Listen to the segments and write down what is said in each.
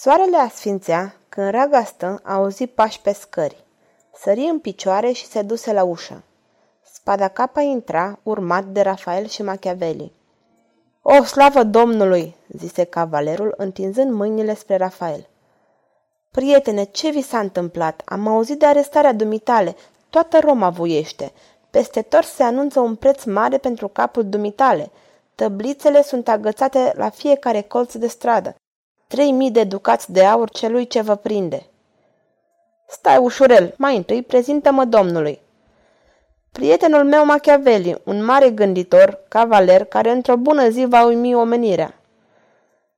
Soarele asfințea când Ragastă a auzit pași pe scări. Sări în picioare și se duse la ușă. Spada capa intra, urmat de Rafael și Machiavelli. O, slavă Domnului!" zise cavalerul, întinzând mâinile spre Rafael. Prietene, ce vi s-a întâmplat? Am auzit de arestarea dumitale. Toată Roma vuiește. Peste tot se anunță un preț mare pentru capul dumitale. Tăblițele sunt agățate la fiecare colț de stradă. Trei mii de ducați de aur celui ce vă prinde. Stai ușurel, mai întâi prezintă-mă domnului. Prietenul meu Machiavelli, un mare gânditor, cavaler, care într-o bună zi va uimi omenirea.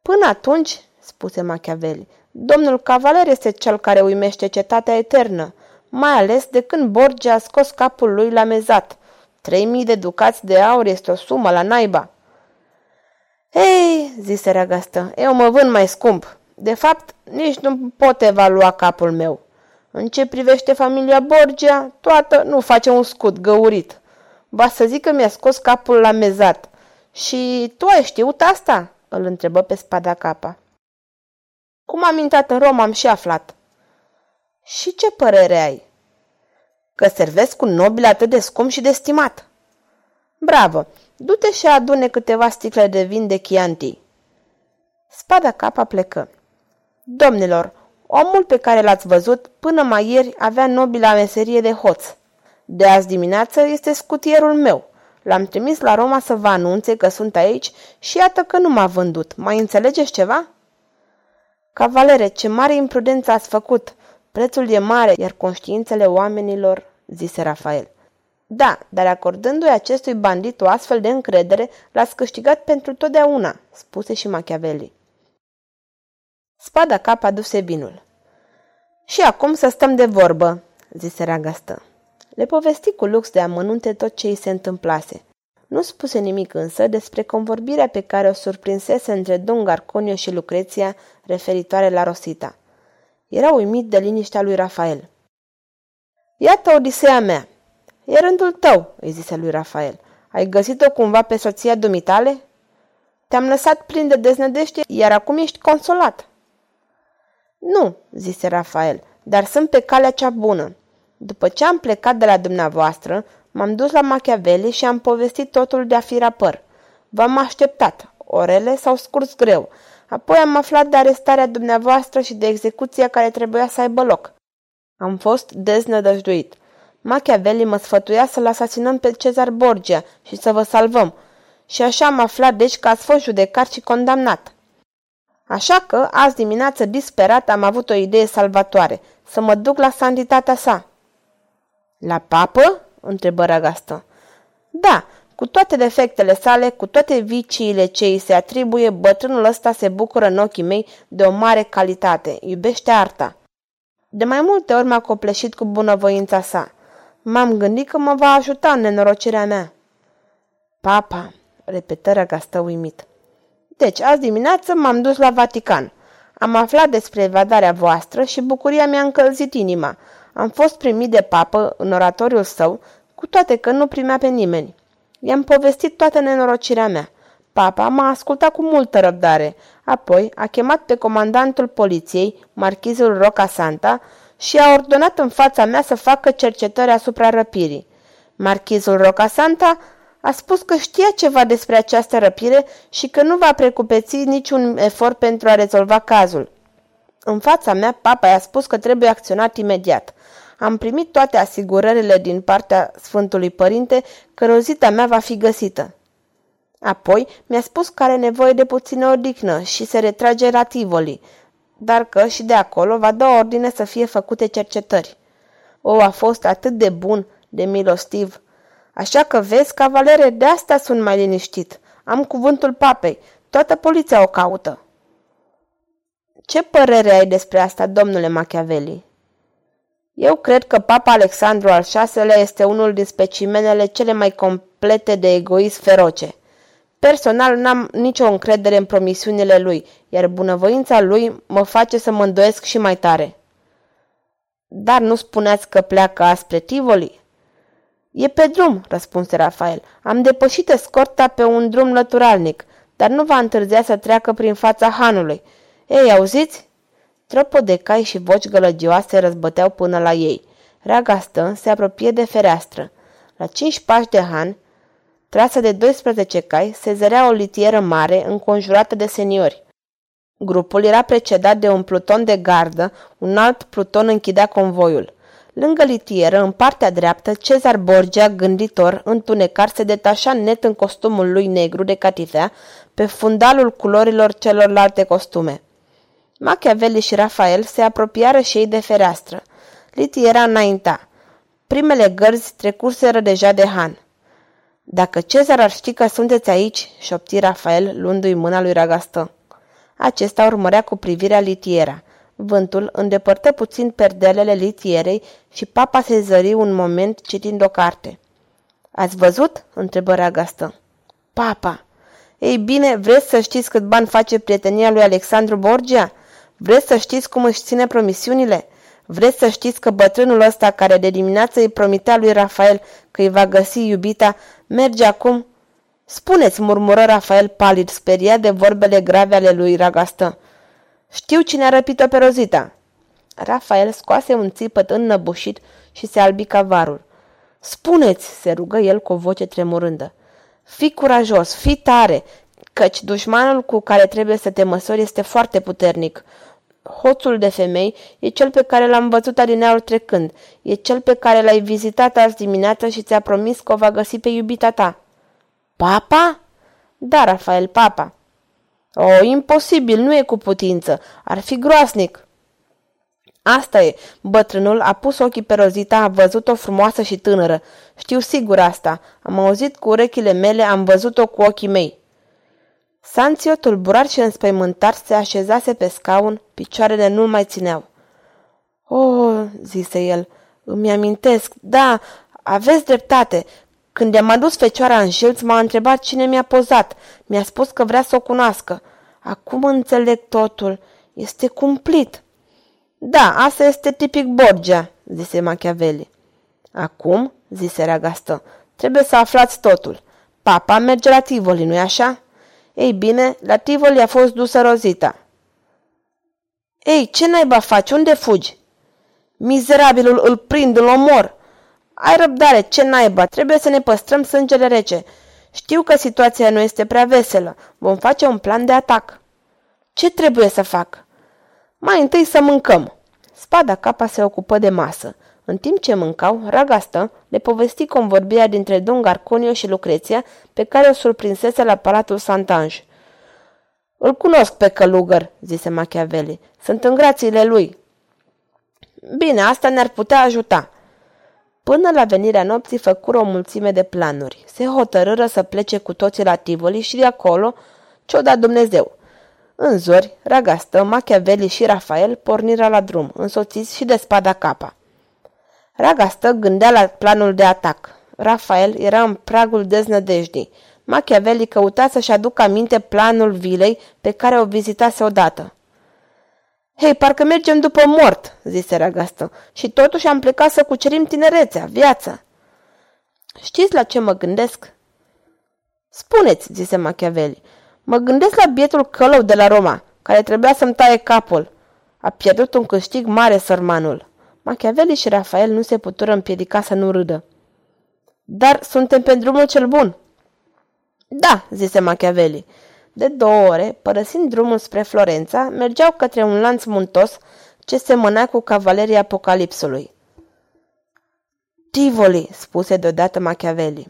Până atunci, spuse Machiavelli, domnul cavaler este cel care uimește cetatea eternă, mai ales de când Borgia a scos capul lui la mezat. Trei mii de ducați de aur este o sumă la naiba. Ei, zise Ragastă, eu mă vând mai scump. De fapt, nici nu pot evalua capul meu. În ce privește familia Borgia, toată nu face un scut găurit. Ba să zic că mi-a scos capul la mezat. Și tu ai știut asta? Îl întrebă pe spada capa. Cum am intrat în Roma am și aflat. Și ce părere ai? Că servesc un nobil atât de scump și de stimat. Bravo! Du-te și adune câteva sticle de vin de Chianti. Spada capa plecă. Domnilor, omul pe care l-ați văzut până mai ieri avea nobila meserie de hoț. De azi dimineață este scutierul meu. L-am trimis la Roma să vă anunțe că sunt aici și iată că nu m-a vândut. Mai înțelegeți ceva? Cavalere, ce mare imprudență ați făcut! Prețul e mare, iar conștiințele oamenilor, zise Rafael. Da, dar acordându-i acestui bandit o astfel de încredere, l-ați câștigat pentru totdeauna, spuse și Machiavelli. Spada cap aduse binul. Și acum să stăm de vorbă, zise Ragastă. Le povesti cu lux de amănunte tot ce îi se întâmplase. Nu spuse nimic însă despre convorbirea pe care o surprinsese între Don Garconio și Lucreția referitoare la Rosita. Era uimit de liniștea lui Rafael. Iată odiseea mea, E rândul tău, îi zise lui Rafael. Ai găsit-o cumva pe soția dumitale? Te-am lăsat plin de deznădește, iar acum ești consolat. Nu, zise Rafael, dar sunt pe calea cea bună. După ce am plecat de la dumneavoastră, m-am dus la Machiavelli și am povestit totul de a fi rapăr. V-am așteptat. Orele s-au scurs greu. Apoi am aflat de arestarea dumneavoastră și de execuția care trebuia să aibă loc. Am fost deznădăjduit. Machiavelli mă sfătuia să-l asasinăm pe Cezar Borgia și să vă salvăm. Și așa am aflat deci că ați fost judecat și condamnat. Așa că, azi dimineață, disperat, am avut o idee salvatoare, să mă duc la santitatea sa. La papă? întrebă Ragastă. Da, cu toate defectele sale, cu toate viciile ce îi se atribuie, bătrânul ăsta se bucură în ochii mei de o mare calitate, iubește arta. De mai multe ori m-a copleșit cu bunăvoința sa. M-am gândit că mă va ajuta în nenorocirea mea. Papa, repetă răgastă uimit. Deci, azi dimineață m-am dus la Vatican. Am aflat despre evadarea voastră și bucuria mi-a încălzit inima. Am fost primit de papă în oratoriul său, cu toate că nu primea pe nimeni. I-am povestit toată nenorocirea mea. Papa m-a ascultat cu multă răbdare. Apoi a chemat pe comandantul poliției, marchizul Roca Santa, și a ordonat în fața mea să facă cercetări asupra răpirii. Marchizul Rocasanta a spus că știa ceva despre această răpire și că nu va precupeți niciun efort pentru a rezolva cazul. În fața mea, papa i-a spus că trebuie acționat imediat. Am primit toate asigurările din partea Sfântului Părinte că rozita mea va fi găsită. Apoi mi-a spus că are nevoie de puțină odihnă și se retrage la Tivoli, dar că și de acolo va da ordine să fie făcute cercetări. O, a fost atât de bun, de milostiv. Așa că vezi, cavalere, de asta sunt mai liniștit. Am cuvântul papei. Toată poliția o caută. Ce părere ai despre asta, domnule Machiavelli? Eu cred că Papa Alexandru al VI-lea este unul din specimenele cele mai complete de egoism feroce. Personal n-am nicio încredere în promisiunile lui, iar bunăvoința lui mă face să mă îndoiesc și mai tare. Dar nu spuneați că pleacă spre Tivoli? E pe drum, răspunse Rafael. Am depășit escorta pe un drum naturalnic, dar nu va întârzia să treacă prin fața hanului. Ei, auziți? Tropă de cai și voci gălăgioase răzbăteau până la ei. Reaga se apropie de fereastră. La cinci pași de han, trasă de 12 cai, se zărea o litieră mare înconjurată de seniori. Grupul era precedat de un pluton de gardă, un alt pluton închidea convoiul. Lângă litieră, în partea dreaptă, Cezar Borgia, gânditor, întunecar, se detașa net în costumul lui negru de catifea, pe fundalul culorilor celorlalte costume. Machiavelli și Rafael se apropiară și ei de fereastră. Litiera înainta. Primele gărzi trecurseră deja de Han. Dacă Cezar ar ști că sunteți aici, șopti Rafael, luându-i mâna lui Ragastă. Acesta urmărea cu privirea litiera. Vântul îndepărtă puțin perdelele litierei și papa se zări un moment citind o carte. Ați văzut?" întrebă Ragastă. Papa! Ei bine, vreți să știți cât bani face prietenia lui Alexandru Borgia? Vreți să știți cum își ține promisiunile? Vreți să știți că bătrânul ăsta care de dimineață îi promitea lui Rafael că îi va găsi iubita, merge acum? Spuneți, murmură Rafael palid, speriat de vorbele grave ale lui Ragastă. Știu cine a răpit-o pe Rozita. Rafael scoase un țipăt înnăbușit și se albi ca varul. Spuneți, se rugă el cu o voce tremurândă. Fii curajos, fii tare, căci dușmanul cu care trebuie să te măsori este foarte puternic. Hoțul de femei e cel pe care l-am văzut adineaul trecând, e cel pe care l-ai vizitat azi dimineață și ți-a promis că o va găsi pe iubita ta. Papa? Da, Rafael, papa. O, imposibil, nu e cu putință. Ar fi groasnic. Asta e. Bătrânul a pus ochii pe Rozita, a văzut-o frumoasă și tânără. Știu sigur asta. Am auzit cu urechile mele, am văzut-o cu ochii mei. Sanțio, tulburat și înspăimântat, se așezase pe scaun, picioarele nu mai țineau. O, oh, zise el, îmi amintesc, da, aveți dreptate. Când i-am adus fecioara în șilț, m-a întrebat cine mi-a pozat. Mi-a spus că vrea să o cunoască. Acum înțeleg totul. Este cumplit. Da, asta este tipic Borgia, zise Machiavelli. Acum, zise Reagastă, trebuie să aflați totul. Papa merge la Tivoli, nu-i așa? Ei bine, la Tivoli a fost dusă Rozita. Ei, ce naiba faci? Unde fugi? Mizerabilul îl prind, îl omor. Ai răbdare, ce naiba, trebuie să ne păstrăm sângele rece. Știu că situația nu este prea veselă. Vom face un plan de atac. Ce trebuie să fac? Mai întâi să mâncăm. Spada capa se ocupă de masă. În timp ce mâncau, Ragastă le povesti convorbirea dintre Don Garconio și Lucreția, pe care o surprinsese la Palatul Santanj. Îl cunosc pe călugăr, zise Machiavelli. Sunt în grațiile lui. Bine, asta ne-ar putea ajuta. Până la venirea nopții făcură o mulțime de planuri. Se hotărâră să plece cu toții la Tivoli și de acolo ce-o da Dumnezeu. În zori, Ragastă, Machiavelli și Rafael porniră la drum, însoțiți și de spada capa. Ragastă gândea la planul de atac. Rafael era în pragul deznădejdii. Machiavelli căuta să-și aducă aminte planul vilei pe care o vizitase odată. Hei, parcă mergem după mort, zise Ragastă, și totuși am plecat să cucerim tinerețea, viața. Știți la ce mă gândesc? Spuneți, zise Machiavelli. Mă gândesc la bietul călău de la Roma, care trebuia să-mi taie capul. A pierdut un câștig mare sărmanul. Machiavelli și Rafael nu se putură împiedica să nu râdă. Dar suntem pe drumul cel bun. Da, zise Machiavelli. De două ore, părăsind drumul spre Florența, mergeau către un lanț muntos ce semăna cu cavalerii apocalipsului. Tivoli, spuse deodată Machiavelli.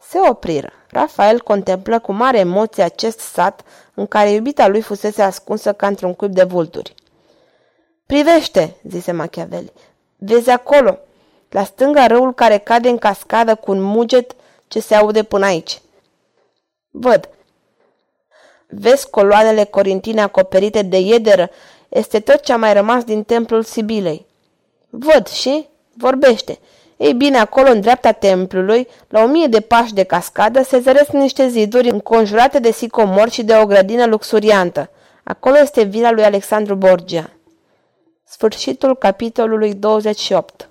Se opriră. Rafael contemplă cu mare emoție acest sat în care iubita lui fusese ascunsă ca într-un cuib de vulturi. Privește, zise Machiavelli. Vezi acolo, la stânga râul care cade în cascadă cu un muget ce se aude până aici. Văd. Vezi coloanele corintine acoperite de iederă? Este tot ce a mai rămas din templul Sibilei. Văd și vorbește. Ei bine, acolo, în dreapta templului, la o mie de pași de cascadă, se zăresc niște ziduri înconjurate de sicomori și de o grădină luxuriantă. Acolo este vila lui Alexandru Borgia. Sfârșitul capitolului 28